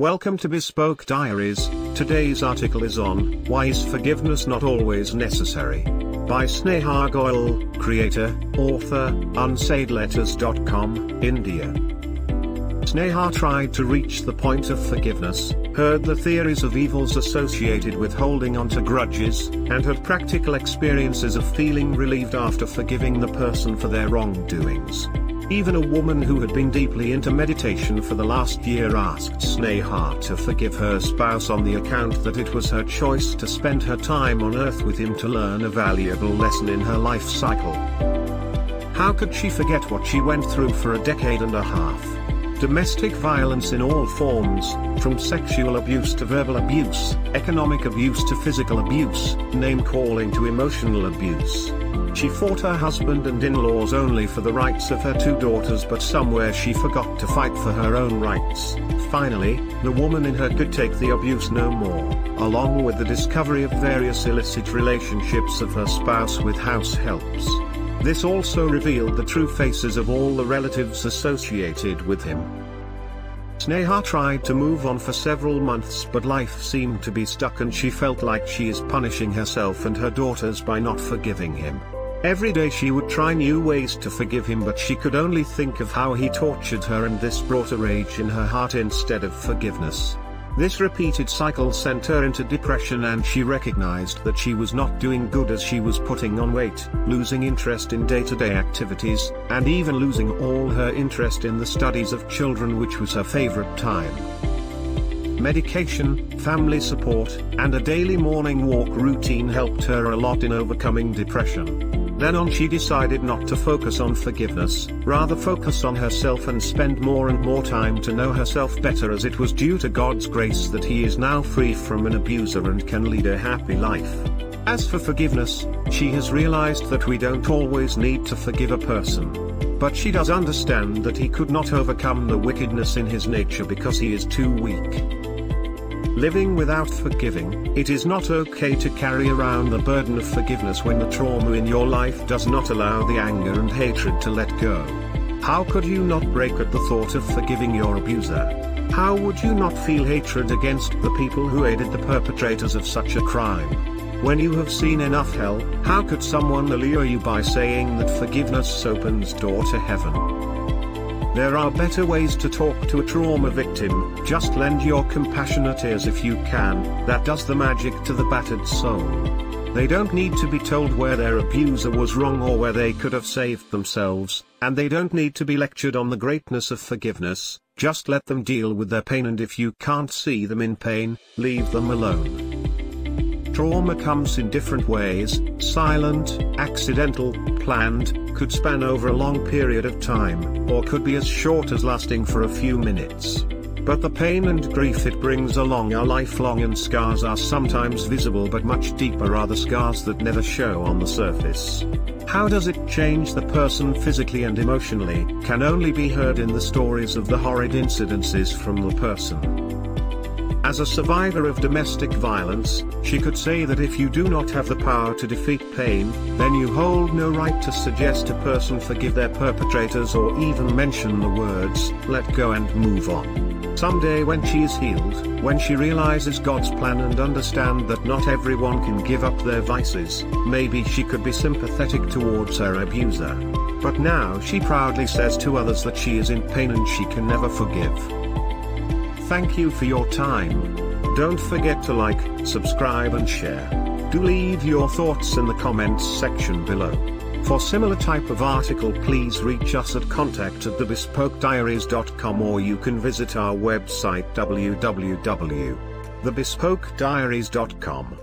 Welcome to Bespoke Diaries. Today's article is on Why is Forgiveness Not Always Necessary? By Sneha Goyal, creator, author, unsaidletters.com, India. Sneha tried to reach the point of forgiveness, heard the theories of evils associated with holding on to grudges, and had practical experiences of feeling relieved after forgiving the person for their wrongdoings. Even a woman who had been deeply into meditation for the last year asked Sneha to forgive her spouse on the account that it was her choice to spend her time on earth with him to learn a valuable lesson in her life cycle. How could she forget what she went through for a decade and a half? Domestic violence in all forms, from sexual abuse to verbal abuse, economic abuse to physical abuse, name calling to emotional abuse. She fought her husband and in-laws only for the rights of her two daughters but somewhere she forgot to fight for her own rights. Finally, the woman in her could take the abuse no more, along with the discovery of various illicit relationships of her spouse with house helps. This also revealed the true faces of all the relatives associated with him. Sneha tried to move on for several months but life seemed to be stuck and she felt like she is punishing herself and her daughters by not forgiving him. Every day she would try new ways to forgive him but she could only think of how he tortured her and this brought a rage in her heart instead of forgiveness. This repeated cycle sent her into depression and she recognized that she was not doing good as she was putting on weight, losing interest in day-to-day -day activities, and even losing all her interest in the studies of children which was her favorite time. Medication, family support, and a daily morning walk routine helped her a lot in overcoming depression. Then on she decided not to focus on forgiveness, rather focus on herself and spend more and more time to know herself better as it was due to God's grace that he is now free from an abuser and can lead a happy life. As for forgiveness, she has realized that we don't always need to forgive a person. But she does understand that he could not overcome the wickedness in his nature because he is too weak. Living without forgiving, it is not okay to carry around the burden of forgiveness when the trauma in your life does not allow the anger and hatred to let go. How could you not break at the thought of forgiving your abuser? How would you not feel hatred against the people who aided the perpetrators of such a crime? When you have seen enough hell, how could someone allure you by saying that forgiveness opens door to heaven? There are better ways to talk to a trauma victim, just lend your compassionate ears if you can, that does the magic to the battered soul. They don't need to be told where their abuser was wrong or where they could have saved themselves, and they don't need to be lectured on the greatness of forgiveness, just let them deal with their pain and if you can't see them in pain, leave them alone. Trauma comes in different ways, silent, accidental, planned, could span over a long period of time, or could be as short as lasting for a few minutes. But the pain and grief it brings along are lifelong and scars are sometimes visible but much deeper are the scars that never show on the surface. How does it change the person physically and emotionally, can only be heard in the stories of the horrid incidences from the person. As a survivor of domestic violence, she could say that if you do not have the power to defeat pain, then you hold no right to suggest a person forgive their perpetrators or even mention the words, let go and move on. Someday when she is healed, when she realizes God's plan and understand that not everyone can give up their vices, maybe she could be sympathetic towards her abuser. But now she proudly says to others that she is in pain and she can never forgive. Thank you for your time. Don't forget to like, subscribe and share. Do leave your thoughts in the comments section below. For similar type of article please reach us at contact at thebespokediaries.com or you can visit our website www.thebespokediaries.com.